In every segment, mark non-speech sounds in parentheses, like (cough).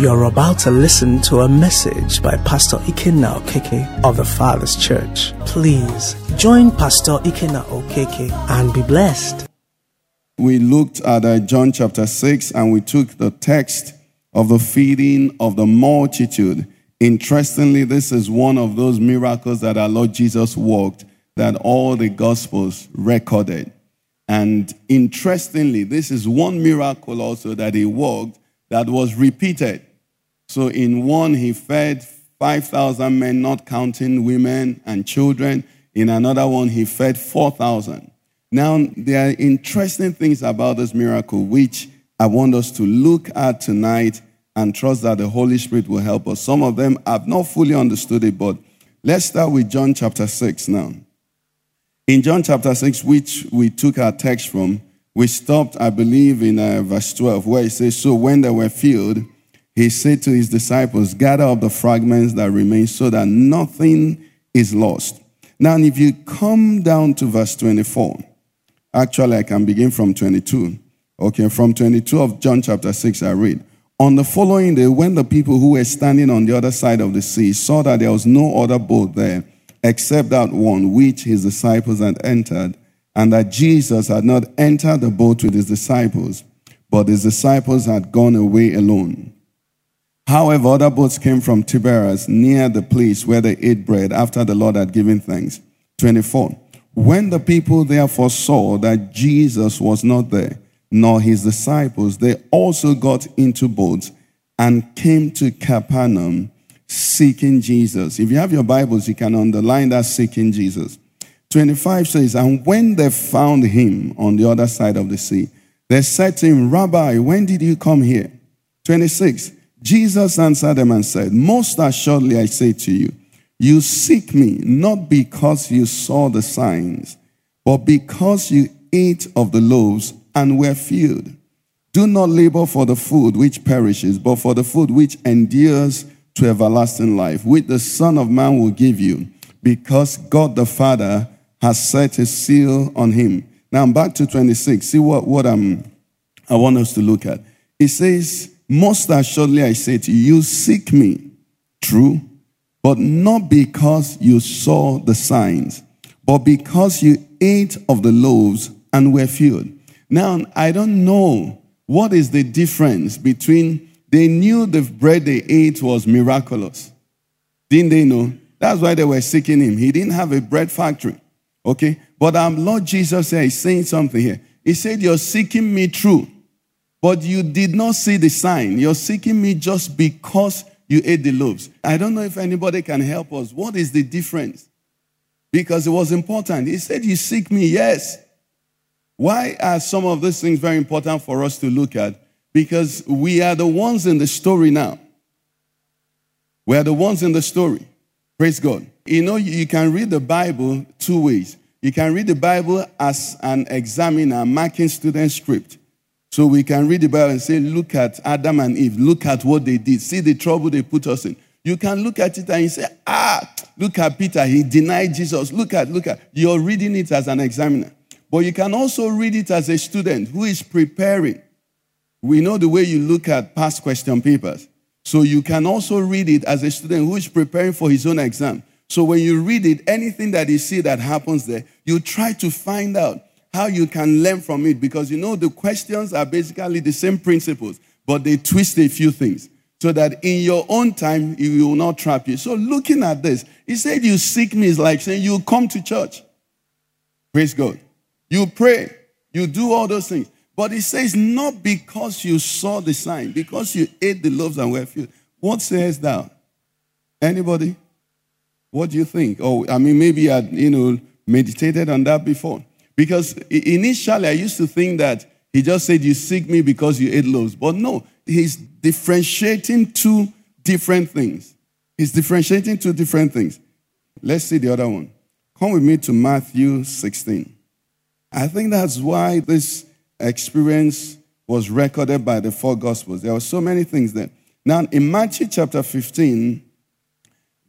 You're about to listen to a message by Pastor Ikenna Okeke of the Father's Church. Please join Pastor Ikenna Okeke and be blessed. We looked at uh, John chapter 6 and we took the text of the feeding of the multitude. Interestingly, this is one of those miracles that our Lord Jesus worked that all the Gospels recorded. And interestingly, this is one miracle also that he worked that was repeated. So in one, he fed 5,000 men, not counting women and children. In another one, he fed 4,000. Now, there are interesting things about this miracle, which I want us to look at tonight and trust that the Holy Spirit will help us. Some of them I've not fully understood it, but let's start with John chapter 6 now. In John chapter 6, which we took our text from, we stopped, I believe, in uh, verse 12, where it says, So when they were filled, he said to his disciples, Gather up the fragments that remain so that nothing is lost. Now, if you come down to verse 24, actually, I can begin from 22. Okay, from 22 of John chapter 6, I read. On the following day, when the people who were standing on the other side of the sea saw that there was no other boat there except that one which his disciples had entered, and that Jesus had not entered the boat with his disciples, but his disciples had gone away alone. However, other boats came from Tiberias near the place where they ate bread after the Lord had given thanks. 24. When the people therefore saw that Jesus was not there, nor his disciples, they also got into boats and came to Capernaum seeking Jesus. If you have your Bibles, you can underline that seeking Jesus. 25 says, And when they found him on the other side of the sea, they said to him, Rabbi, when did you come here? 26. Jesus answered them and said, Most assuredly I say to you, you seek me not because you saw the signs, but because you ate of the loaves and were filled. Do not labor for the food which perishes, but for the food which endures to everlasting life, which the Son of Man will give you, because God the Father has set his seal on him. Now I'm back to 26. See what, what I'm, I want us to look at. It says, Most assuredly I say to you, you seek me, true, but not because you saw the signs, but because you ate of the loaves and were filled. Now, I don't know what is the difference between they knew the bread they ate was miraculous. Didn't they know? That's why they were seeking him. He didn't have a bread factory. Okay? But our Lord Jesus is saying something here. He said, You're seeking me true, but you did not see the sign. You're seeking me just because you ate the loaves. I don't know if anybody can help us. What is the difference? Because it was important. He said, You seek me, yes. Why are some of these things very important for us to look at? Because we are the ones in the story now. We are the ones in the story. Praise God. You know, you can read the Bible two ways. You can read the Bible as an examiner marking student script. So we can read the Bible and say, look at Adam and Eve, look at what they did, see the trouble they put us in. You can look at it and say, ah, look at Peter, he denied Jesus. Look at, look at. You're reading it as an examiner. But you can also read it as a student who is preparing. We know the way you look at past question papers. So you can also read it as a student who is preparing for his own exam. So when you read it, anything that you see that happens there, you try to find out how you can learn from it because you know the questions are basically the same principles, but they twist a few things so that in your own time it will not trap you. So looking at this, he said, You seek me is like saying you come to church. Praise God. You pray, you do all those things. But he says, not because you saw the sign, because you ate the loaves and were filled. What says thou? Anybody? What do you think? Oh, I mean, maybe I, you know, meditated on that before. Because initially I used to think that he just said, You seek me because you ate loaves. But no, he's differentiating two different things. He's differentiating two different things. Let's see the other one. Come with me to Matthew 16. I think that's why this experience was recorded by the four gospels. There were so many things there. Now, in Matthew chapter 15,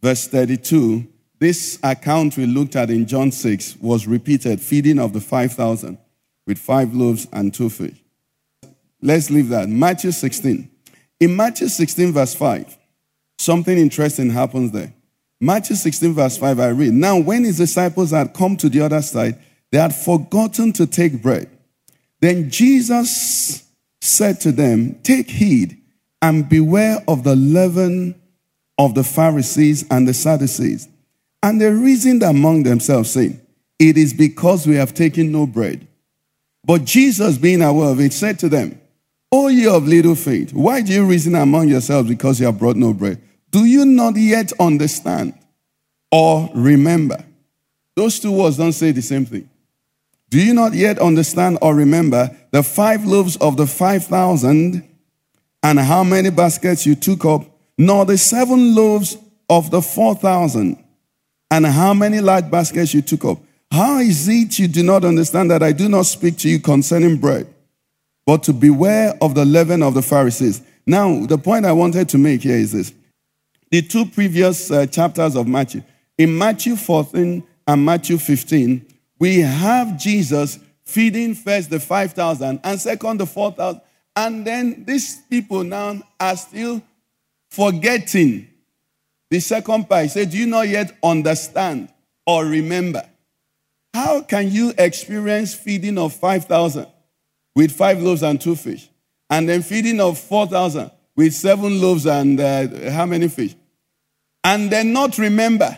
verse 32, this account we looked at in John 6 was repeated feeding of the 5,000 with five loaves and two fish. Let's leave that. Matthew 16. In Matthew 16, verse 5, something interesting happens there. Matthew 16, verse 5, I read. Now, when his disciples had come to the other side, they had forgotten to take bread. Then Jesus said to them, Take heed and beware of the leaven of the Pharisees and the Sadducees. And they reasoned among themselves, saying, It is because we have taken no bread. But Jesus, being aware of it, said to them, O ye of little faith, why do you reason among yourselves because you have brought no bread? Do you not yet understand or remember? Those two words don't say the same thing. Do you not yet understand or remember the five loaves of the five thousand and how many baskets you took up, nor the seven loaves of the four thousand and how many large baskets you took up? How is it you do not understand that I do not speak to you concerning bread, but to beware of the leaven of the Pharisees? Now, the point I wanted to make here is this the two previous uh, chapters of Matthew, in Matthew 14 and Matthew 15, we have Jesus feeding first the 5,000 and second the 4,000. And then these people now are still forgetting the second part. He said, Do you not yet understand or remember? How can you experience feeding of 5,000 with five loaves and two fish? And then feeding of 4,000 with seven loaves and uh, how many fish? And then not remember.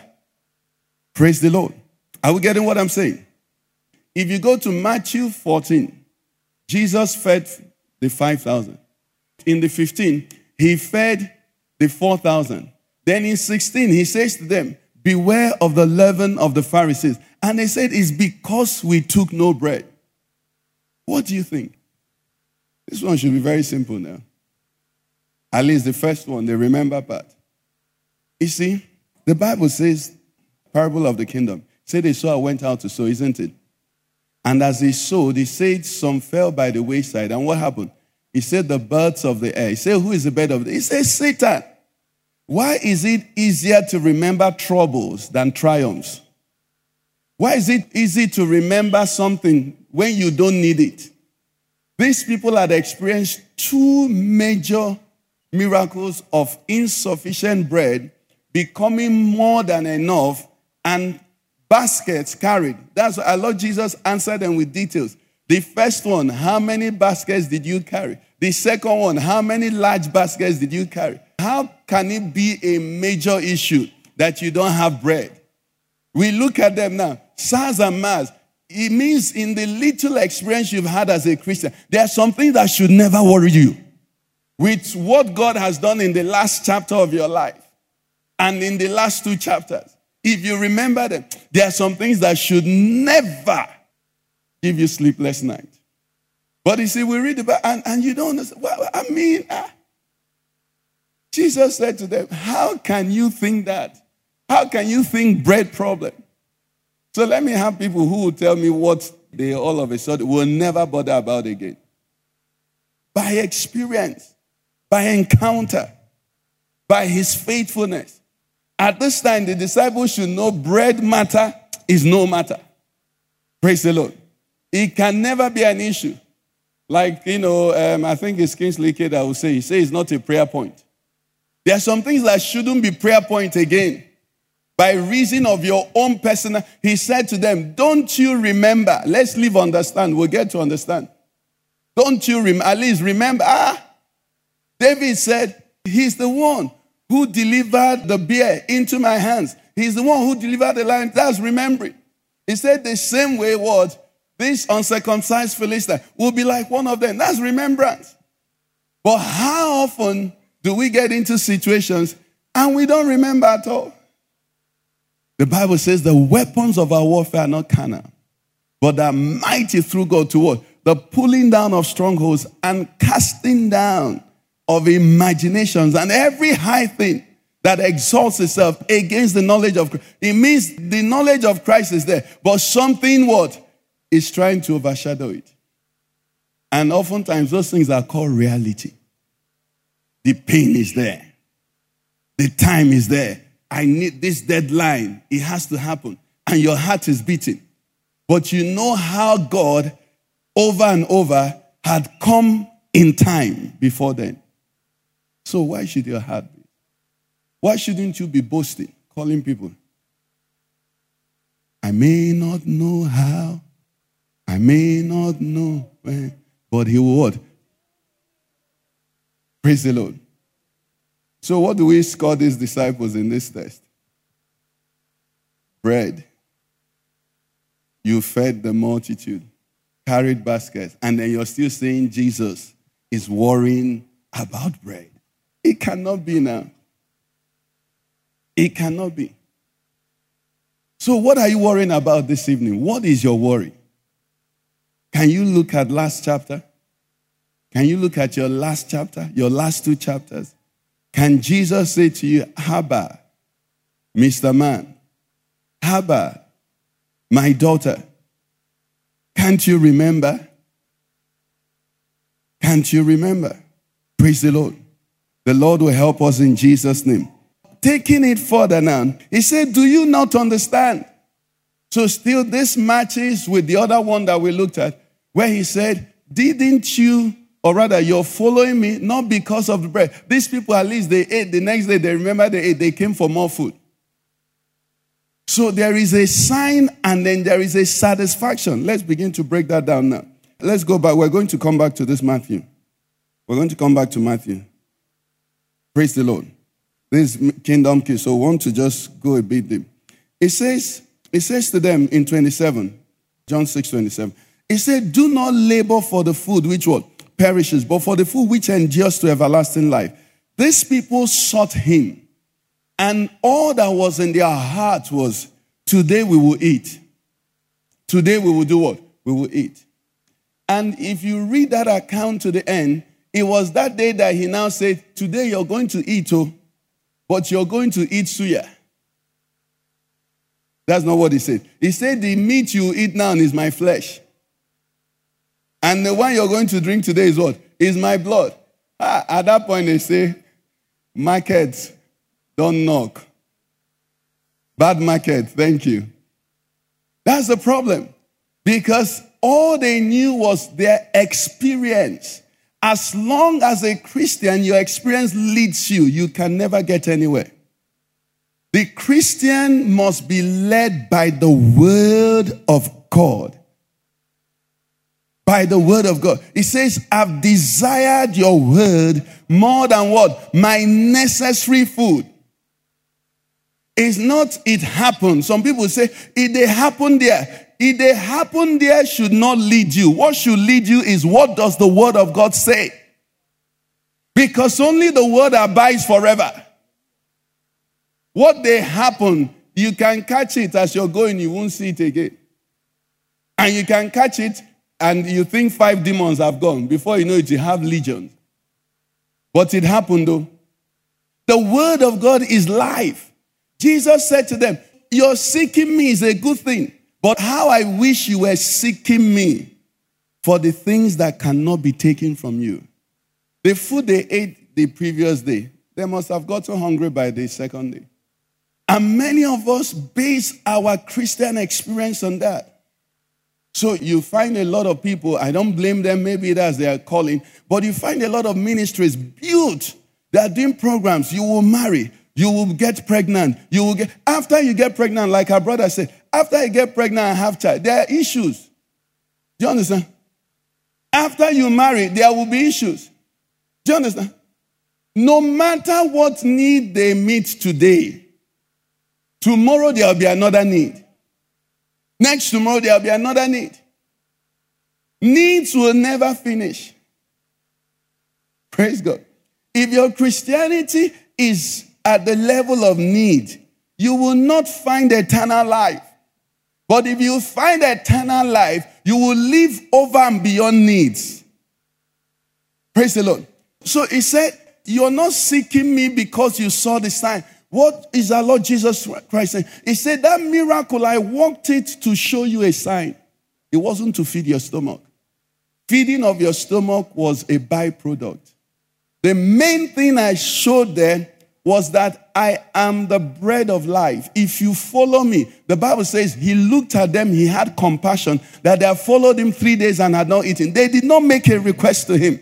Praise the Lord. Are we getting what I'm saying? If you go to Matthew 14, Jesus fed the 5,000. In the 15, he fed the 4,000. Then in 16, he says to them, Beware of the leaven of the Pharisees. And they said, It's because we took no bread. What do you think? This one should be very simple now. At least the first one, the remember part. You see, the Bible says, parable of the kingdom. Say they saw went out to sow, isn't it? And as he sowed, he said some fell by the wayside. And what happened? He said the birds of the air. He said, Who is the bird of the air? He said, Satan. Why is it easier to remember troubles than triumphs? Why is it easy to remember something when you don't need it? These people had experienced two major miracles of insufficient bread becoming more than enough and baskets carried. That's why our Lord Jesus answered them with details. The first one, how many baskets did you carry? The second one, how many large baskets did you carry? How can it be a major issue that you don't have bread? We look at them now, SARS and MARS. It means in the little experience you've had as a Christian, there are some things that should never worry you. With what God has done in the last chapter of your life and in the last two chapters, if you remember them, there are some things that should never give you sleepless night. But you see, we read about and, and you don't understand. Well, I mean, uh, Jesus said to them, How can you think that? How can you think bread problem? So let me have people who will tell me what they all of a sudden will never bother about again. By experience, by encounter, by his faithfulness. At this time, the disciples should know bread matter is no matter. Praise the Lord. It can never be an issue. Like, you know, um, I think it's Kingsley K that will say, he says it's not a prayer point. There are some things that shouldn't be prayer point again. By reason of your own personal, he said to them, Don't you remember? Let's leave understand. We'll get to understand. Don't you remember? At least remember. Ah, David said, He's the one who delivered the bear into my hands. He's the one who delivered the lion. That's remembering. He said the same way what this uncircumcised Philistine will be like one of them. That's remembrance. But how often do we get into situations and we don't remember at all? The Bible says the weapons of our warfare are not carnal, but are mighty through God to? The pulling down of strongholds and casting down of imaginations and every high thing that exalts itself against the knowledge of Christ. It means the knowledge of Christ is there, but something what is trying to overshadow it. And oftentimes those things are called reality. The pain is there. The time is there. I need this deadline. It has to happen. And your heart is beating. But you know how God over and over had come in time before then. So why should your heart be? Why shouldn't you be boasting, calling people? I may not know how, I may not know when, but he will what? Praise the Lord. So, what do we score these disciples in this test? Bread. You fed the multitude, carried baskets, and then you're still saying Jesus is worrying about bread. It cannot be now. It cannot be. So, what are you worrying about this evening? What is your worry? Can you look at last chapter? Can you look at your last chapter, your last two chapters? Can Jesus say to you, Haba, Mr. Man, Haba, my daughter, can't you remember? Can't you remember? Praise the Lord. The Lord will help us in Jesus' name. Taking it further now, he said, Do you not understand? So, still, this matches with the other one that we looked at, where he said, Didn't you or rather, you're following me not because of the bread. These people, at least, they ate. The next day, they remember they ate. They came for more food. So there is a sign and then there is a satisfaction. Let's begin to break that down now. Let's go back. We're going to come back to this Matthew. We're going to come back to Matthew. Praise the Lord. This kingdom key. So we want to just go a bit deep. It says, it says to them in 27, John 6, 27. It said, Do not labor for the food which what? perishes, but for the food which endures to everlasting life. These people sought him, and all that was in their heart was, Today we will eat. Today we will do what? We will eat. And if you read that account to the end, it was that day that he now said, Today you're going to eat, oh, but you're going to eat suya. That's not what he said. He said, The meat you eat now is my flesh. And the one you're going to drink today is what? Is my blood. Ah, at that point, they say, market, don't knock. Bad market, thank you. That's the problem. Because all they knew was their experience. As long as a Christian, your experience leads you, you can never get anywhere. The Christian must be led by the word of God by the word of God. It says, I've desired your word more than what? My necessary food. It's not it happened. Some people say, it they happen there. It they happen there should not lead you. What should lead you is what does the word of God say? Because only the word abides forever. What they happen, you can catch it as you're going, you won't see it again. And you can catch it and you think five demons have gone. Before you know it, you have legions. But it happened though. The word of God is life. Jesus said to them, Your seeking me is a good thing, but how I wish you were seeking me for the things that cannot be taken from you. The food they ate the previous day, they must have gotten hungry by the second day. And many of us base our Christian experience on that. So you find a lot of people, I don't blame them, maybe that's their calling, but you find a lot of ministries built. They are doing programs. You will marry, you will get pregnant, you will get, after you get pregnant, like our brother said, after you get pregnant and have child, there are issues. Do you understand? After you marry, there will be issues. Do you understand? No matter what need they meet today, tomorrow there will be another need. Next tomorrow, there'll be another need. Needs will never finish. Praise God. If your Christianity is at the level of need, you will not find eternal life. But if you find eternal life, you will live over and beyond needs. Praise the Lord. So he said, You're not seeking me because you saw the sign. What is our Lord Jesus Christ saying? He said, That miracle, I worked it to show you a sign. It wasn't to feed your stomach. Feeding of your stomach was a byproduct. The main thing I showed there was that I am the bread of life. If you follow me, the Bible says he looked at them, he had compassion that they had followed him three days and had not eaten. They did not make a request to him.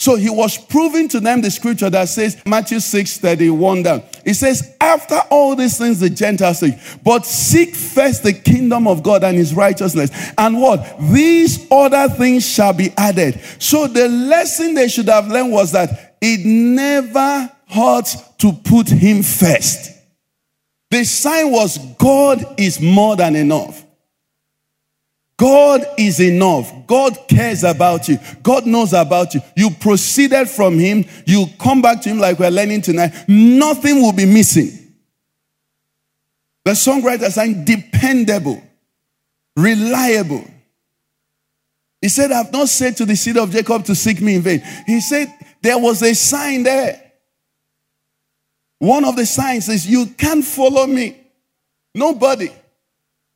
So he was proving to them the scripture that says, Matthew 6 31 down. It says, After all these things the Gentiles seek, but seek first the kingdom of God and his righteousness. And what? These other things shall be added. So the lesson they should have learned was that it never hurts to put him first. The sign was God is more than enough. God is enough. God cares about you. God knows about you. You proceeded from Him. You come back to Him like we're learning tonight. Nothing will be missing. The songwriter saying dependable, reliable. He said, I've not said to the seed of Jacob to seek me in vain. He said, there was a sign there. One of the signs is, You can't follow me. Nobody.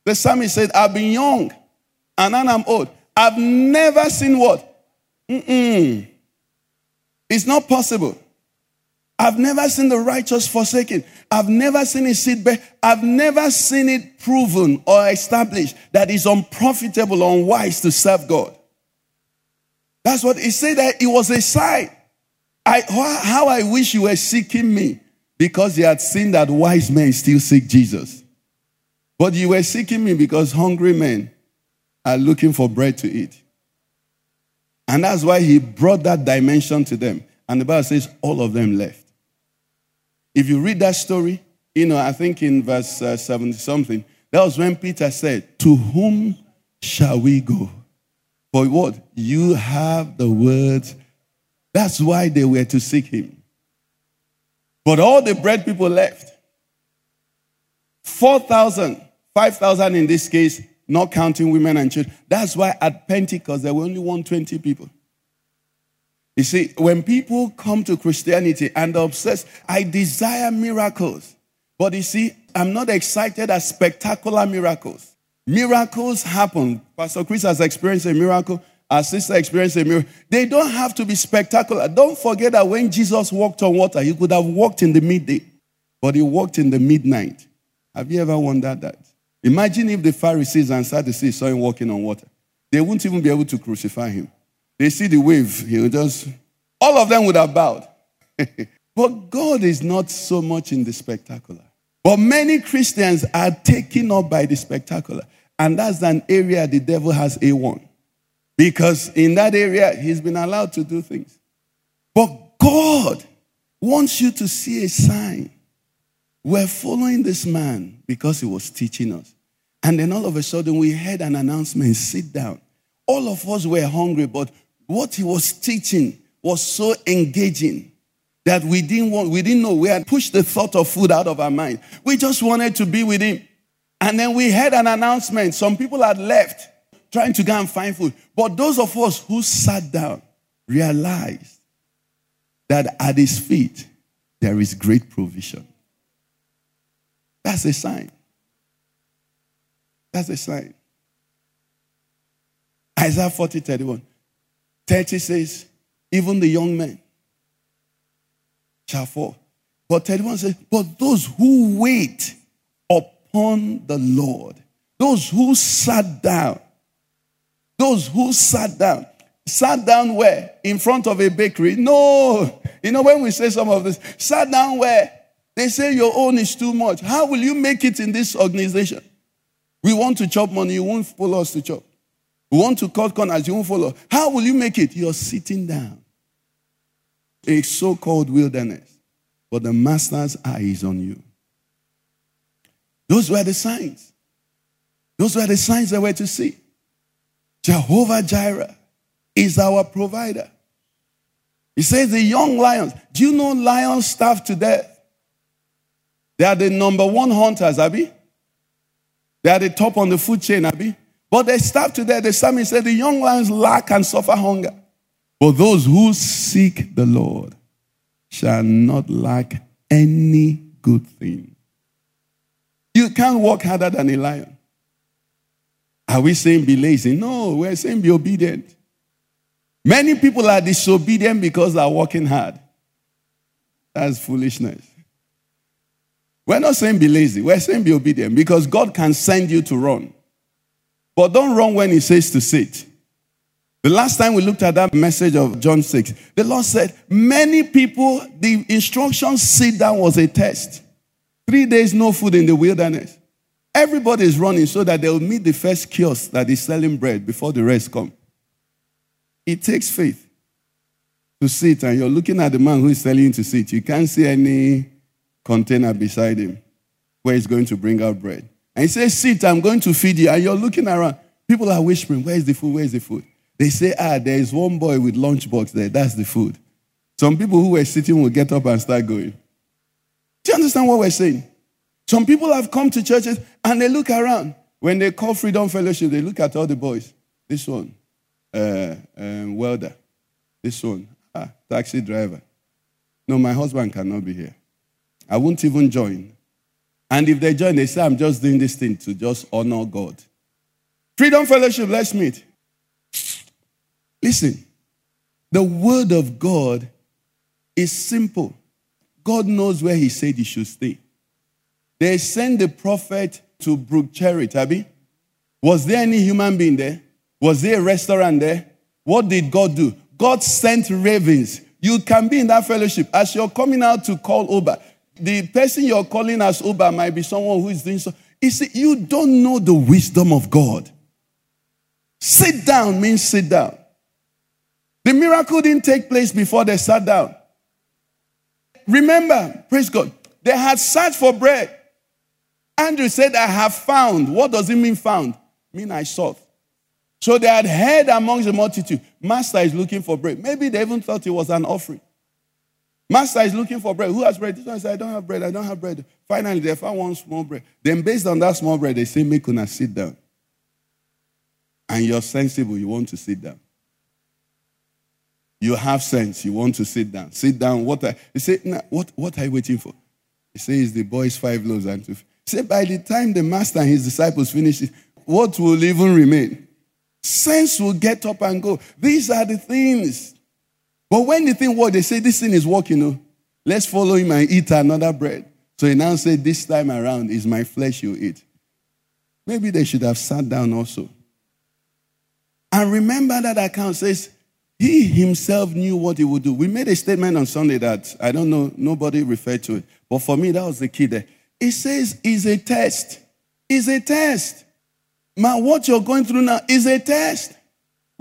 The psalmist said, I've been young and now I'm old. I've never seen what? Mm-mm. It's not possible. I've never seen the righteous forsaken. I've never seen it seed. I've never seen it proven or established that it's unprofitable or unwise to serve God. That's what he said that it was a sign. I, how I wish you were seeking me because you had seen that wise men still seek Jesus. But you were seeking me because hungry men are looking for bread to eat. And that's why he brought that dimension to them. And the Bible says all of them left. If you read that story, you know, I think in verse uh, 70 something, that was when Peter said, To whom shall we go? For what? You have the words. That's why they were to seek him. But all the bread people left. 4,000, 5,000 in this case, not counting women and children. That's why at Pentecost there were only 120 people. You see, when people come to Christianity and are obsessed, I desire miracles. But you see, I'm not excited at spectacular miracles. Miracles happen. Pastor Chris has experienced a miracle. Our sister experienced a miracle. They don't have to be spectacular. Don't forget that when Jesus walked on water, he could have walked in the midday, but he walked in the midnight. Have you ever wondered that? Imagine if the Pharisees and Sadducees saw him walking on water. They wouldn't even be able to crucify him. They see the wave, he would just, all of them would have bowed. (laughs) but God is not so much in the spectacular. But many Christians are taken up by the spectacular. And that's an area the devil has A1. Because in that area, he's been allowed to do things. But God wants you to see a sign. We're following this man because he was teaching us. And then all of a sudden, we heard an announcement sit down. All of us were hungry, but what he was teaching was so engaging that we didn't want, we didn't know. We had pushed the thought of food out of our mind. We just wanted to be with him. And then we heard an announcement. Some people had left trying to go and find food. But those of us who sat down realized that at his feet there is great provision. That's a sign. That's a sign. Isaiah 40 31. 30 says, even the young men shall fall. But 31 says, but those who wait upon the Lord, those who sat down, those who sat down, sat down where? In front of a bakery? No. You know, when we say some of this, sat down where? They say your own is too much. How will you make it in this organization? We want to chop money, you won't follow us to chop. We want to cut corners, you won't follow. How will you make it? You're sitting down. A so called wilderness, but the master's eye is on you. Those were the signs. Those were the signs that we're to see. Jehovah Jireh is our provider. He says the young lions. Do you know lions starve to death? They are the number one hunters, Abby. They are the top on the food chain, Abby. But they stop to there. The psalmist said, The young lions lack and suffer hunger. But those who seek the Lord shall not lack any good thing. You can't work harder than a lion. Are we saying be lazy? No, we're saying be obedient. Many people are disobedient because they're working hard. That's foolishness. We're not saying be lazy. We're saying be obedient because God can send you to run. But don't run when He says to sit. The last time we looked at that message of John 6, the Lord said, Many people, the instruction sit down was a test. Three days, no food in the wilderness. Everybody is running so that they will meet the first kiosk that is selling bread before the rest come. It takes faith to sit, and you're looking at the man who is selling to sit. You can't see any container beside him where he's going to bring out bread. And he says, Sit, I'm going to feed you. And you're looking around. People are whispering, Where's the food? Where's the food? They say, Ah, there is one boy with lunchbox there. That's the food. Some people who were sitting will get up and start going. Do you understand what we're saying? Some people have come to churches and they look around. When they call Freedom Fellowship, they look at all the boys. This one, uh, um, welder. This one, ah, taxi driver. No, my husband cannot be here. I won't even join. And if they join, they say, I'm just doing this thing to just honor God. Freedom Fellowship, let's meet. Listen, the word of God is simple. God knows where He said He should stay. They sent the prophet to Brook Cherith, Tabby. Was there any human being there? Was there a restaurant there? What did God do? God sent ravens. You can be in that fellowship. As you're coming out to call Uber, the person you're calling as Uber might be someone who is doing so. You see, you don't know the wisdom of God. Sit down means sit down. The miracle didn't take place before they sat down. Remember, praise God, they had searched for bread. Andrew said, I have found. What does it mean found? mean I sought. So they had heard amongst the multitude, Master is looking for bread. Maybe they even thought it was an offering. Master is looking for bread. Who has bread? This one said, I don't have bread. I don't have bread. Finally, they found one small bread. Then, based on that small bread, they say, Make una sit down. And you're sensible, you want to sit down. You have sense, you want to sit down. Sit down. What are, you say, nah, what, what are you waiting for? He says, The boys five loaves and two. Say, by the time the master and his disciples finish it, what will even remain? Sense will get up and go. These are the things. But when the thing works, they say this thing is working. You know, let's follow him and eat another bread. So he now said, This time around is my flesh you eat. Maybe they should have sat down also. And remember that account says he himself knew what he would do. We made a statement on Sunday that I don't know, nobody referred to it. But for me, that was the key there. It says is a test. Is a test. Man, what you're going through now is a test.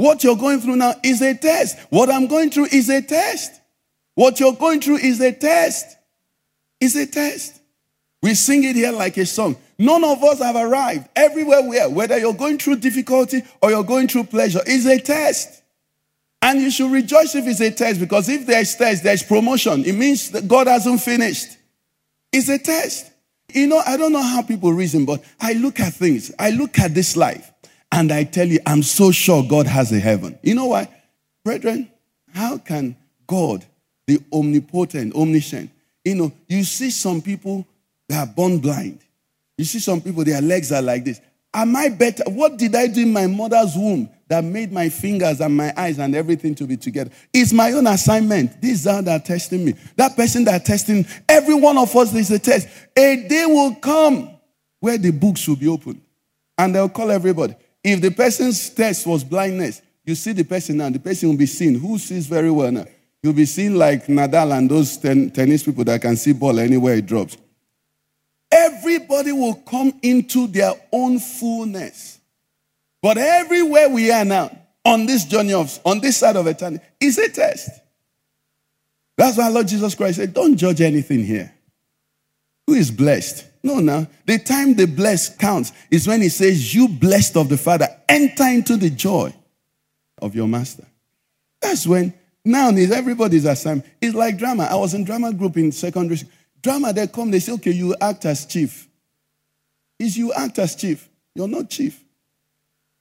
What you're going through now is a test. What I'm going through is a test. What you're going through is a test. Is a test. We sing it here like a song. None of us have arrived. Everywhere we are, whether you're going through difficulty or you're going through pleasure, is a test. And you should rejoice if it's a test because if there's test, there's promotion. It means that God hasn't finished. It's a test. You know, I don't know how people reason, but I look at things. I look at this life and I tell you, I'm so sure God has a heaven. You know why? Brethren, how can God, the omnipotent, omniscient, you know, you see some people that are born blind. You see some people, their legs are like this. Am I better? What did I do in my mother's womb that made my fingers and my eyes and everything to be together? It's my own assignment. These are that testing me. That person that testing, every one of us is a test. A day will come where the books will be opened and they'll call everybody. If the person's test was blindness, you see the person now, the person will be seen. Who sees very well now? You'll be seen like Nadal and those ten, tennis people that can see ball anywhere it drops. Everybody will come into their own fullness. But everywhere we are now, on this journey of, on this side of eternity, is a test. That's why Lord Jesus Christ said, Don't judge anything here. Who is blessed? No, no. The time the blessed counts is when he says, You blessed of the Father, enter into the joy of your master. That's when now is everybody's assignment. It's like drama. I was in drama group in secondary school. Drama, they come, they say, okay, you act as chief. Is you act as chief. You're not chief.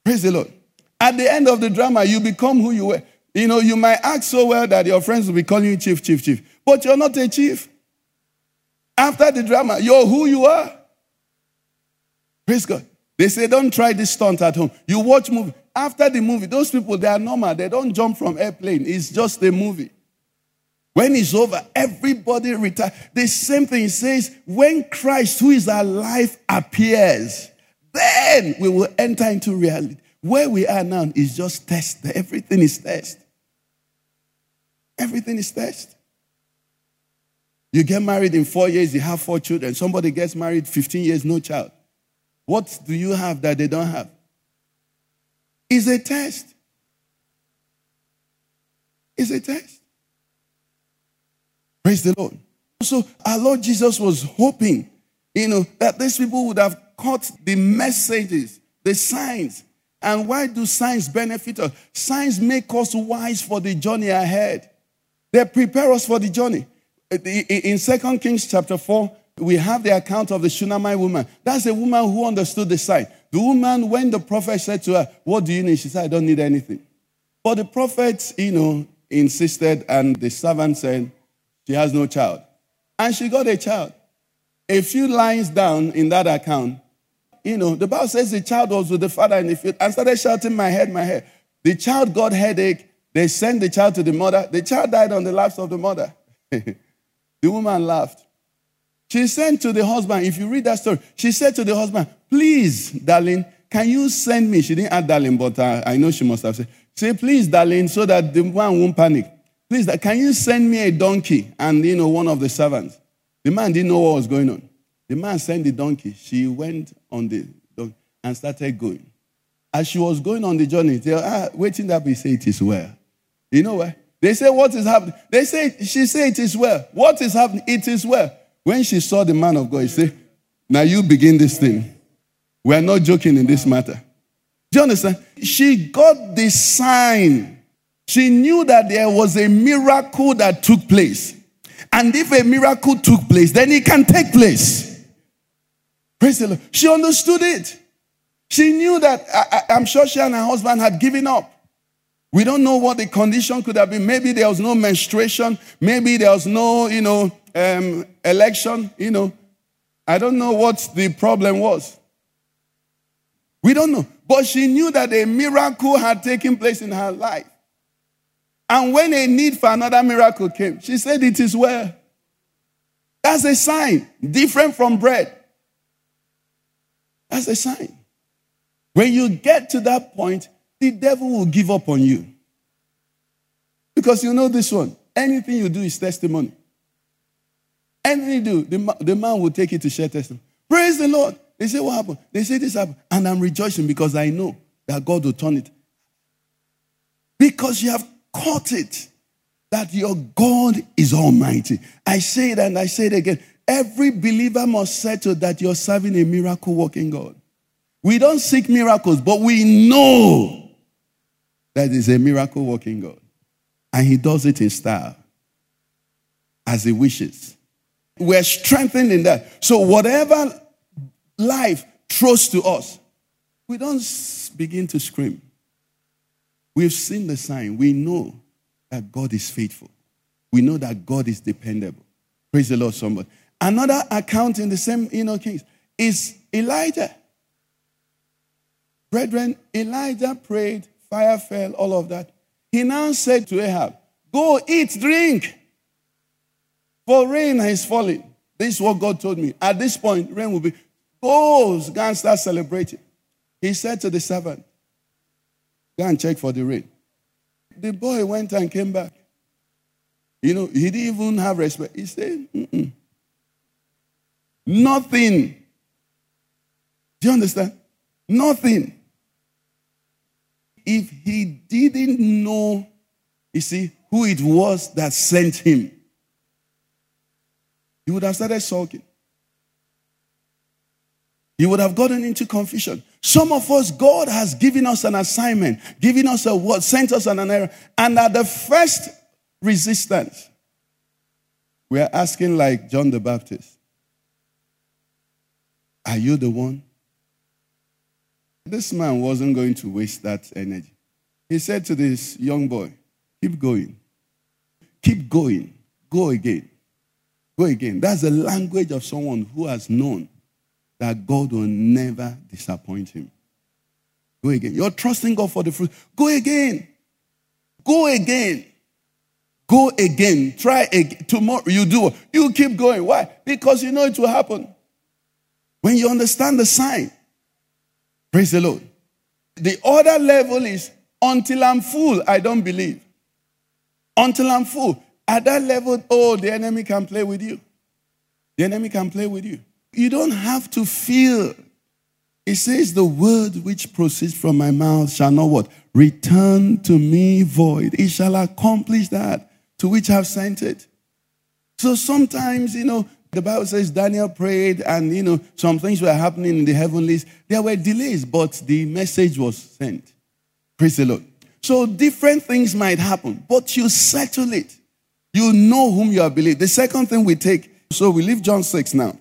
Praise the Lord. At the end of the drama, you become who you were. You know, you might act so well that your friends will be calling you chief, chief, chief. But you're not a chief. After the drama, you're who you are. Praise God. They say, don't try this stunt at home. You watch movie. After the movie, those people, they are normal. They don't jump from airplane. It's just a movie. When it's over, everybody retire. The same thing says, when Christ, who is our life, appears, then we will enter into reality. where we are now is just test. Everything is test. Everything is test. You get married in four years, you have four children. Somebody gets married 15 years, no child. What do you have that they don't have? It's a test. It's a test. Praise the Lord. So our Lord Jesus was hoping, you know, that these people would have caught the messages, the signs. And why do signs benefit us? Signs make us wise for the journey ahead. They prepare us for the journey. In Second Kings chapter 4, we have the account of the Shunammite woman. That's a woman who understood the sign. The woman, when the prophet said to her, What do you need? She said, I don't need anything. But the prophet, you know, insisted, and the servant said, She has no child. And she got a child. A few lines down in that account, you know, the Bible says the child was with the father in the field and started shouting, My head, my head. The child got headache. They sent the child to the mother. The child died on the laps of the mother. (laughs) the woman laughed. She sent to the husband, if you read that story, she said to the husband, Please, darling, can you send me? She didn't add darling, but uh, I know she must have said, Say, please, darling, so that the man won't panic. Please, can you send me a donkey? And, you know, one of the servants. The man didn't know what was going on. The man sent the donkey. She went on the donkey and started going. As she was going on the journey, they ah, waiting that we say it is well. You know what? They say, What is happening? They say, She said it is well. What is happening? It is well. When she saw the man of God, she said, Now you begin this thing. We are not joking in this matter. Do you understand? She got the sign. She knew that there was a miracle that took place. And if a miracle took place, then it can take place. Praise the Lord. She understood it. She knew that I, am sure she and her husband had given up. We don't know what the condition could have been. Maybe there was no menstruation. Maybe there was no, you know, um, election. You know, I don't know what the problem was. We don't know. But she knew that a miracle had taken place in her life. And when a need for another miracle came, she said, It is well. That's a sign, different from bread. That's a sign. When you get to that point, the devil will give up on you. Because you know this one anything you do is testimony. Anything you do, the, the man will take it to share testimony. Praise the Lord. They say, What happened? They say this happened. And I'm rejoicing because I know that God will turn it. Because you have caught it that your God is almighty. I say it and I say it again. Every believer must settle that you're serving a miracle working God. We don't seek miracles, but we know that is a miracle working God. And He does it in style as He wishes. We're strengthened in that. So, whatever life throws to us, we don't begin to scream. We've seen the sign. We know that God is faithful. We know that God is dependable. Praise the Lord, somebody. Another account in the same you know case is Elijah. Brethren, Elijah prayed, fire fell, all of that. He now said to Ahab, Go eat, drink, for rain is falling. This is what God told me. At this point, rain will be. Go, go and start celebrating. He said to the servant, Go and check for the rain. The boy went and came back. You know, he didn't even have respect. He said, Mm-mm. Nothing. Do you understand? Nothing. If he didn't know, you see, who it was that sent him, he would have started sulking. He would have gotten into confusion. Some of us, God has given us an assignment, given us a word, sent us an error, and at the first resistance, we are asking like John the Baptist, Are you the one? This man wasn't going to waste that energy. He said to this young boy, Keep going. Keep going. Go again. Go again. That's the language of someone who has known that God will never disappoint him. Go again. You're trusting God for the fruit. Go again. Go again. Go again. Try again. Tomorrow you do. You keep going. Why? Because you know it will happen. When you understand the sign, praise the Lord. The other level is until I'm full, I don't believe. Until I'm full. At that level, oh, the enemy can play with you. The enemy can play with you. You don't have to feel. It says, The word which proceeds from my mouth shall not what? Return to me void. It shall accomplish that to which I've sent it. So sometimes, you know, the Bible says Daniel prayed and, you know, some things were happening in the heavenlies. There were delays, but the message was sent. Praise the Lord. So different things might happen, but you settle it. You know whom you are believing. The second thing we take, so we leave John 6 now,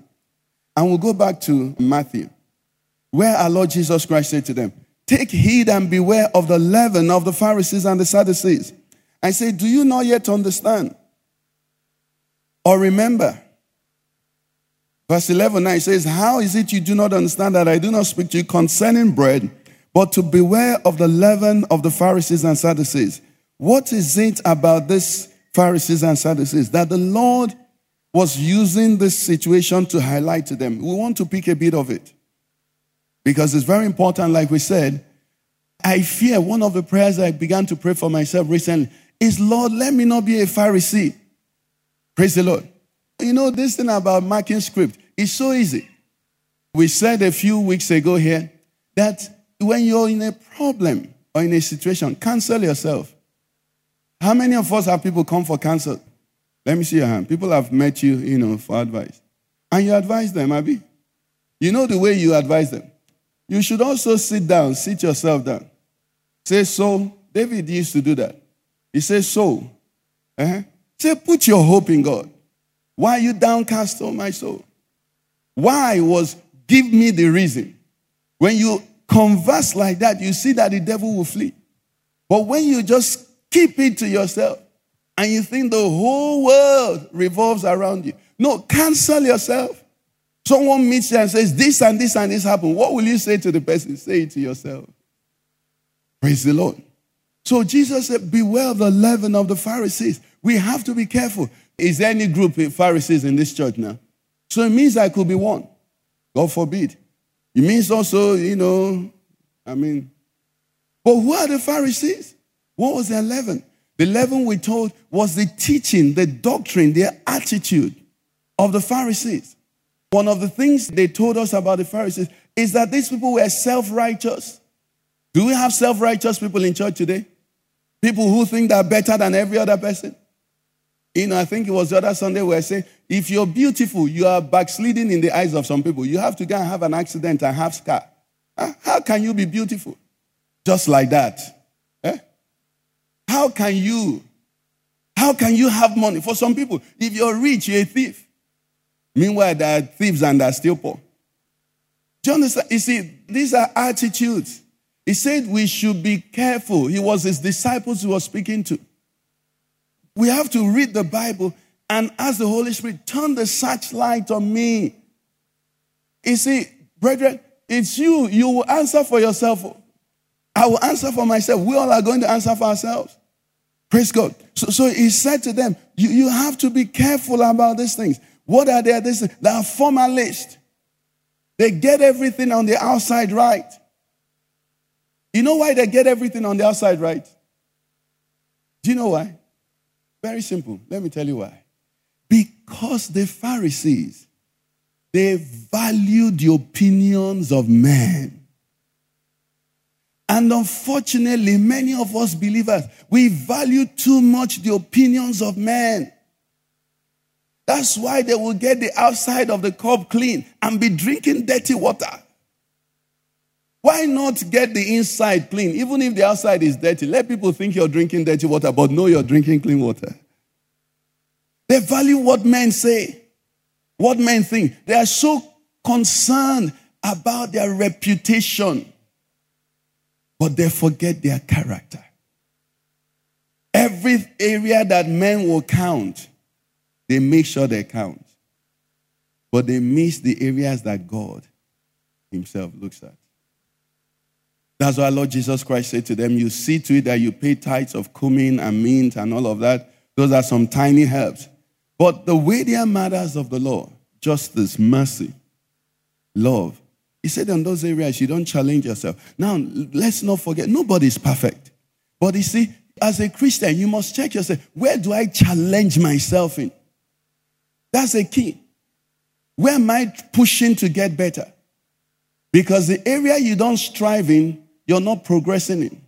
and we'll go back to Matthew, where our Lord Jesus Christ said to them, Take heed and beware of the leaven of the Pharisees and the Sadducees. I say, Do you not yet understand? Or remember? Verse 11 now it says, How is it you do not understand that I do not speak to you concerning bread, but to beware of the leaven of the Pharisees and Sadducees? What is it about this Pharisees and Sadducees that the Lord was using this situation to highlight to them? We want to pick a bit of it because it's very important, like we said. I fear one of the prayers I began to pray for myself recently is, Lord, let me not be a Pharisee. Praise the Lord. You know, this thing about marking script is so easy. We said a few weeks ago here that when you're in a problem or in a situation, cancel yourself. How many of us have people come for counsel? Let me see your hand. People have met you, you know, for advice. And you advise them, Abby. You know the way you advise them. You should also sit down, sit yourself down. Say, so. David used to do that. He says, so. Uh-huh. Say, put your hope in God. Why are you downcast, oh my soul? Why was give me the reason? When you converse like that, you see that the devil will flee. But when you just keep it to yourself and you think the whole world revolves around you, no, cancel yourself. Someone meets you and says, This and this and this happened. What will you say to the person? Say it to yourself. Praise the Lord. So Jesus said, Beware of the leaven of the Pharisees. We have to be careful. Is there any group of Pharisees in this church now? So it means I could be one. God forbid. It means also, you know, I mean, but who are the Pharisees? What was their leaven? The leaven we told was the teaching, the doctrine, their attitude of the Pharisees. One of the things they told us about the Pharisees is that these people were self righteous. Do we have self righteous people in church today? People who think they're better than every other person? You know, I think it was the other Sunday where I say, if you're beautiful, you are backsliding in the eyes of some people. You have to go and have an accident and have scar. How can you be beautiful? Just like that. Eh? How can you? How can you have money? For some people, if you're rich, you're a thief. Meanwhile, there are thieves and they're still poor. Do you understand? You see, these are attitudes. He said we should be careful. He was his disciples who was speaking to. We have to read the Bible and ask the Holy Spirit, turn the searchlight on me. You see, brethren, it's you. You will answer for yourself. I will answer for myself. We all are going to answer for ourselves. Praise God. So, so he said to them, you, you have to be careful about these things. What are they? This, they are formalist. They get everything on the outside right. You know why they get everything on the outside right? Do you know why? Very simple. Let me tell you why. Because the Pharisees, they valued the opinions of men. And unfortunately, many of us believers, we value too much the opinions of men. That's why they will get the outside of the cup clean and be drinking dirty water. Why not get the inside clean? Even if the outside is dirty, let people think you're drinking dirty water, but know you're drinking clean water. They value what men say, what men think. They are so concerned about their reputation, but they forget their character. Every area that men will count, they make sure they count. But they miss the areas that God Himself looks at. That's why Lord Jesus Christ said to them, You see to it that you pay tithes of cumin and mint and all of that. Those are some tiny herbs. But the weightier matters of the law, justice, mercy, love, He said, in those areas, you don't challenge yourself. Now, let's not forget, nobody's perfect. But you see, as a Christian, you must check yourself. Where do I challenge myself in? That's a key. Where am I pushing to get better? Because the area you don't strive in, you're not progressing in.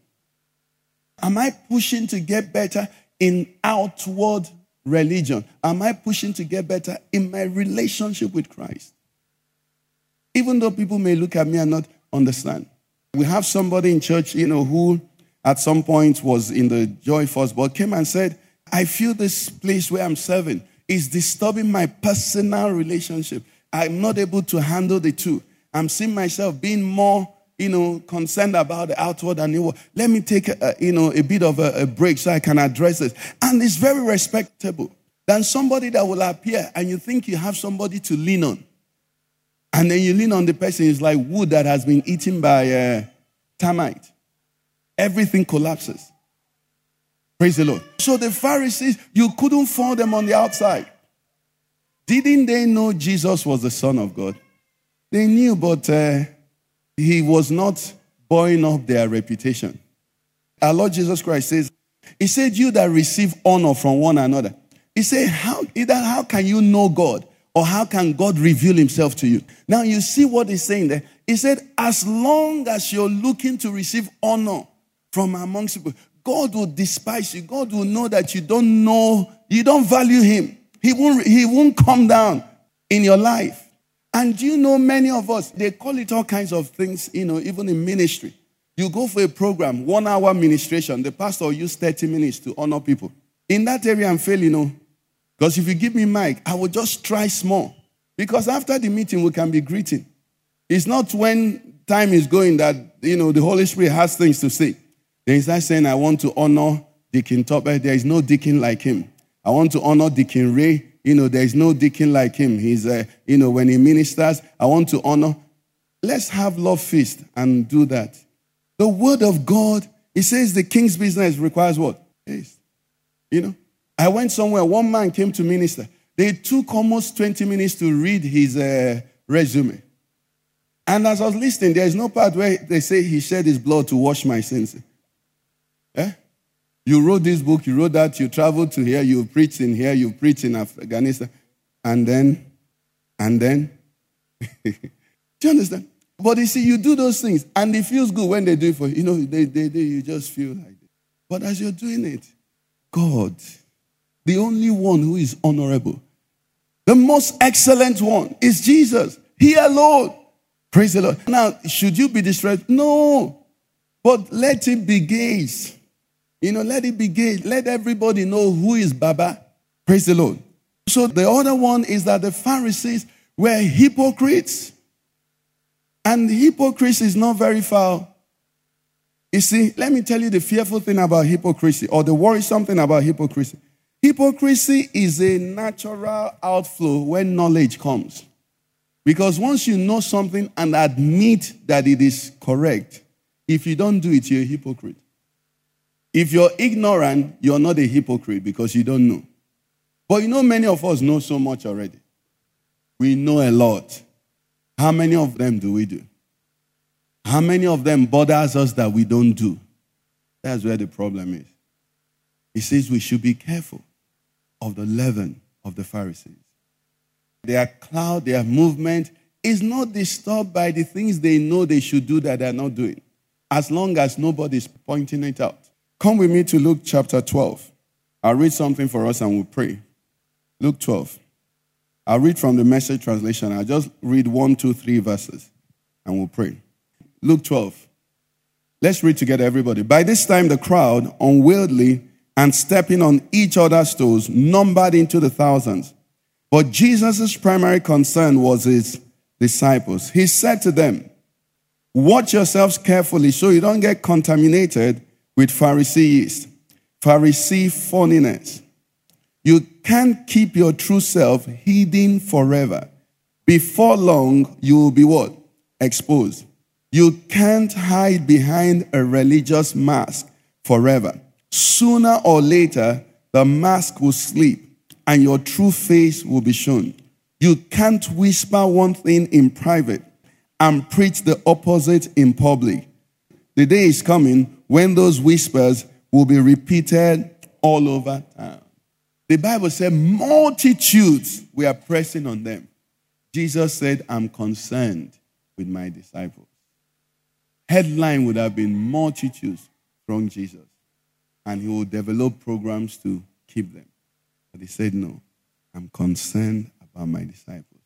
Am I pushing to get better in outward religion? Am I pushing to get better in my relationship with Christ? Even though people may look at me and not understand. We have somebody in church, you know, who at some point was in the Joy Force, but came and said, I feel this place where I'm serving is disturbing my personal relationship. I'm not able to handle the two. I'm seeing myself being more, you know, concerned about the outward and inward. Let me take, a, you know, a bit of a, a break so I can address this. And it's very respectable than somebody that will appear and you think you have somebody to lean on. And then you lean on the person, it's like wood that has been eaten by uh, termite. Everything collapses. Praise the Lord. So the Pharisees, you couldn't fool them on the outside. Didn't they know Jesus was the Son of God? They knew, but uh, he was not buoying up their reputation. Our Lord Jesus Christ says, He said, You that receive honor from one another. He said, How either how can you know God? Or how can God reveal himself to you? Now you see what he's saying there. He said, as long as you're looking to receive honor from amongst people, God will despise you. God will know that you don't know, you don't value him. He won't, he won't come down in your life. And you know, many of us, they call it all kinds of things, you know, even in ministry. You go for a program, one hour ministration, the pastor use 30 minutes to honor people. In that area, I'm failing, you know. Because if you give me mic, I will just try small. Because after the meeting, we can be greeting. It's not when time is going that, you know, the Holy Spirit has things to say. Then he's not saying, I want to honor Deacon Topper. There is no deacon like him. I want to honor Deacon Ray. You know, there is no deacon like him. He's, uh, you know, when he ministers, I want to honor. Let's have love feast and do that. The word of God, he says the king's business requires what? Haste. You know, I went somewhere, one man came to minister. They took almost 20 minutes to read his uh, resume. And as I was listening, there is no part where they say he shed his blood to wash my sins. Eh? You wrote this book, you wrote that, you traveled to here, you preached in here, you preached in Afghanistan, and then, and then. (laughs) do you understand? But you see, you do those things, and it feels good when they do it for you. You know, they, they, they, you just feel like. But as you're doing it, God, the only one who is honorable, the most excellent one is Jesus. He alone. Praise the Lord. Now, should you be distressed? No. But let it be gaze. You know, let it be gay. Let everybody know who is Baba. Praise the Lord. So the other one is that the Pharisees were hypocrites. And hypocrisy is not very far. You see, let me tell you the fearful thing about hypocrisy or the worrisome thing about hypocrisy. Hypocrisy is a natural outflow when knowledge comes. Because once you know something and admit that it is correct, if you don't do it, you're a hypocrite. If you're ignorant, you're not a hypocrite because you don't know. But you know, many of us know so much already. We know a lot. How many of them do we do? How many of them bothers us that we don't do? That's where the problem is. He says we should be careful of the leaven of the Pharisees. Their cloud, their movement is not disturbed by the things they know they should do that they're not doing, as long as nobody's pointing it out. Come with me to Luke chapter 12. I'll read something for us and we'll pray. Luke 12. I'll read from the message translation. I'll just read one, two, three verses and we'll pray. Luke 12. Let's read together, everybody. By this time, the crowd, unwieldy and stepping on each other's toes, numbered into the thousands. But Jesus' primary concern was his disciples. He said to them, Watch yourselves carefully so you don't get contaminated with Pharisees, Pharisee phoniness. You can't keep your true self hidden forever. Before long, you will be what? Exposed. You can't hide behind a religious mask forever. Sooner or later, the mask will slip and your true face will be shown. You can't whisper one thing in private and preach the opposite in public. The day is coming when those whispers will be repeated all over town. The Bible said multitudes were pressing on them. Jesus said, I'm concerned with my disciples. Headline would have been multitudes from Jesus, and he will develop programs to keep them. But he said, No, I'm concerned about my disciples.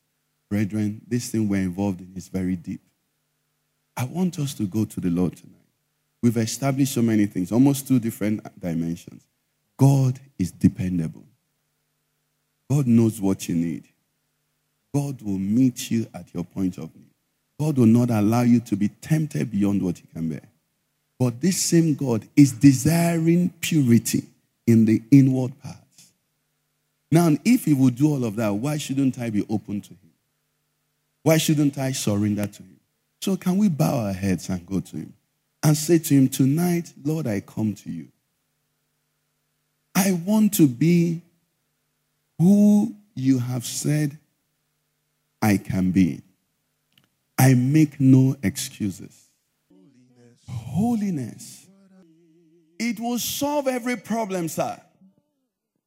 Brethren, this thing we're involved in is very deep. I want us to go to the Lord tonight. We've established so many things, almost two different dimensions. God is dependable. God knows what you need. God will meet you at your point of need. God will not allow you to be tempted beyond what you can bear. But this same God is desiring purity in the inward parts. Now, if He would do all of that, why shouldn't I be open to Him? Why shouldn't I surrender to Him? So, can we bow our heads and go to Him and say to Him, Tonight, Lord, I come to you. I want to be who you have said I can be. I make no excuses. Holiness. Holiness. It will solve every problem, sir.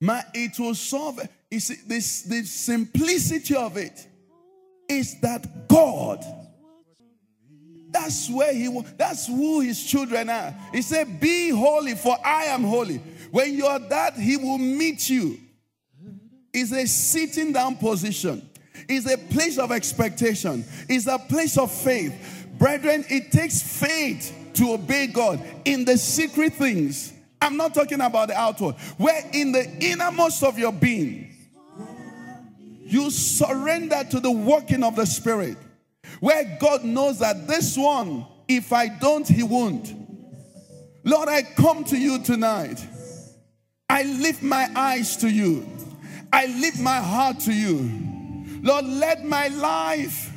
My, it will solve it's, this, the simplicity of it is that God that's where he that's who his children are. He said, Be holy, for I am holy. When you are that, he will meet you. It's a sitting down position is a place of expectation, is a place of faith. Brethren, it takes faith to obey God in the secret things. I'm not talking about the outward, where in the innermost of your being, you surrender to the working of the Spirit, where God knows that this one, if I don't, He won't. Lord, I come to you tonight. I lift my eyes to you. I lift my heart to you. Lord, let my life,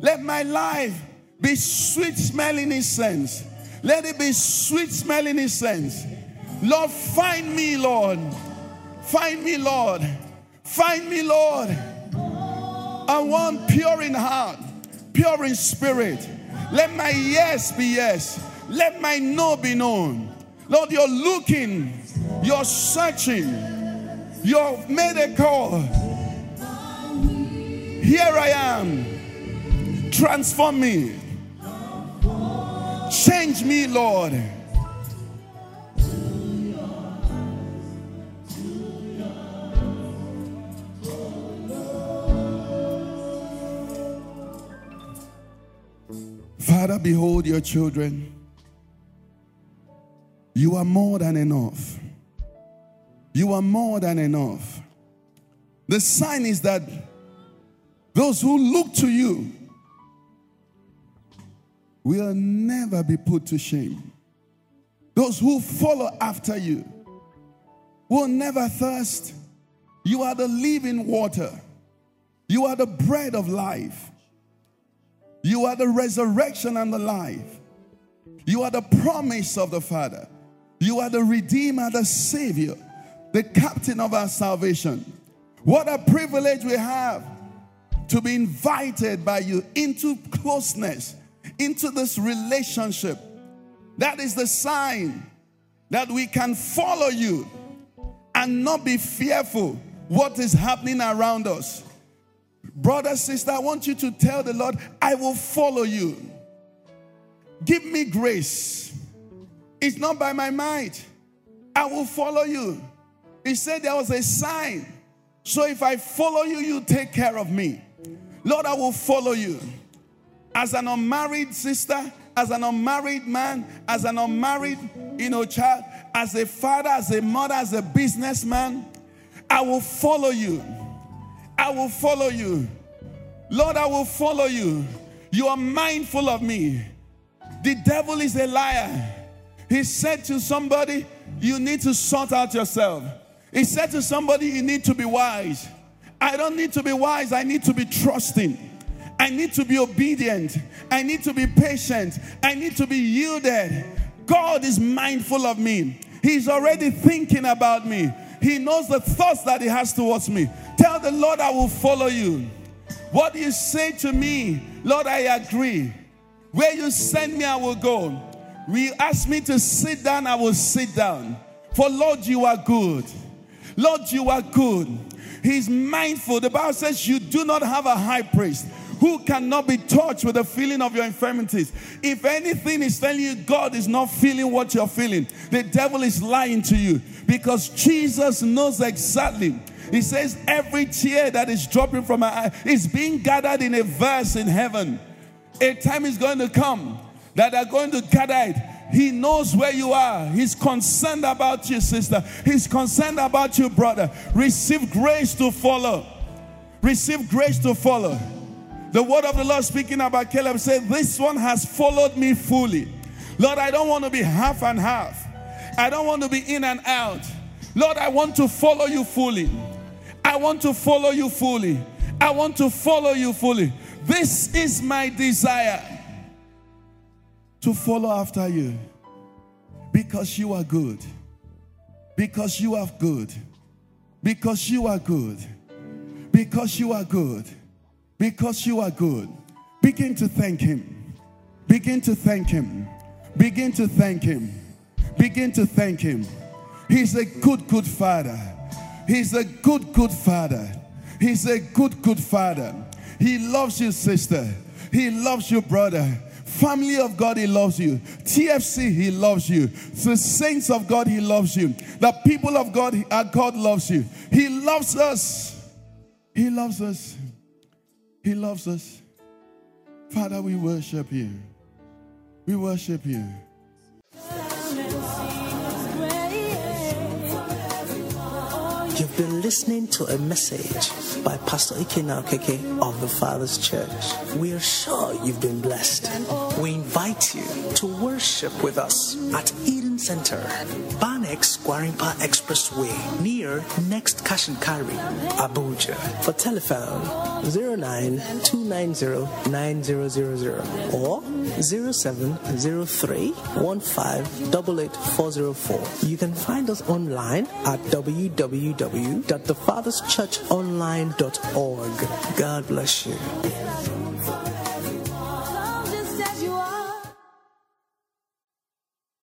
let my life be sweet smelling incense. Let it be sweet smelling incense. Lord, find me, Lord. Find me, Lord. Find me, Lord. I want pure in heart, pure in spirit. Let my yes be yes. Let my no be known. Lord, you're looking, you're searching, you've made a call. Here I am. Transform me. Change me, Lord. Father, behold your children. You are more than enough. You are more than enough. The sign is that those who look to you will never be put to shame. Those who follow after you will never thirst. You are the living water. You are the bread of life. You are the resurrection and the life. You are the promise of the Father. You are the Redeemer, the Savior, the captain of our salvation. What a privilege we have to be invited by you into closeness, into this relationship. That is the sign that we can follow you and not be fearful what is happening around us. Brother, sister, I want you to tell the Lord, I will follow you. Give me grace. It's not by my might. I will follow you. He said there was a sign. So if I follow you, you take care of me. Lord, I will follow you. As an unmarried sister, as an unmarried man, as an unmarried, you know, child, as a father, as a mother, as a businessman, I will follow you. I will follow you. Lord, I will follow you. You are mindful of me. The devil is a liar. He said to somebody, You need to sort out yourself. He said to somebody, You need to be wise. I don't need to be wise, I need to be trusting. I need to be obedient. I need to be patient. I need to be yielded. God is mindful of me. He's already thinking about me. He knows the thoughts that He has towards me. Tell the Lord, I will follow you. What you say to me, Lord, I agree. Where you send me, I will go. We ask me to sit down, I will sit down. For Lord, you are good. Lord, you are good. He's mindful. The Bible says you do not have a high priest who cannot be touched with the feeling of your infirmities. If anything is telling you God is not feeling what you're feeling, the devil is lying to you because Jesus knows exactly. He says, Every tear that is dropping from my eye is being gathered in a verse in heaven. A time is going to come that are going to gather it. He knows where you are. He's concerned about you, sister. He's concerned about you, brother. Receive grace to follow. Receive grace to follow. The word of the Lord speaking about Caleb said, This one has followed me fully. Lord, I don't want to be half and half. I don't want to be in and out. Lord, I want to follow you fully. I want to follow you fully. I want to follow you fully. This is my desire to follow after you because you are good. Because you are good. Because you are good. Because you are good because you are good. Begin to thank Him. Begin to thank Him. Begin to thank Him. Begin to thank Him. He's a good, good Father. He's a good, good Father. He's a good, good Father. He loves you, sister. He loves you, brother. Family of God, He loves you. TFC, He loves you. The saints of God, He loves you. The people of God, our God loves you. He loves us. He loves us. He loves us. Father, we worship you. We worship you. You've been listening to a message by Pastor Ikenna Okeke of the Father's Church. We are sure you've been blessed. We invite you to worship with us at Center, Banex Gwarimpa Expressway, near Next Carry, Abuja. For telephone 09290900 or 0703 You can find us online at www.thefatherschurchonline.org. God bless you.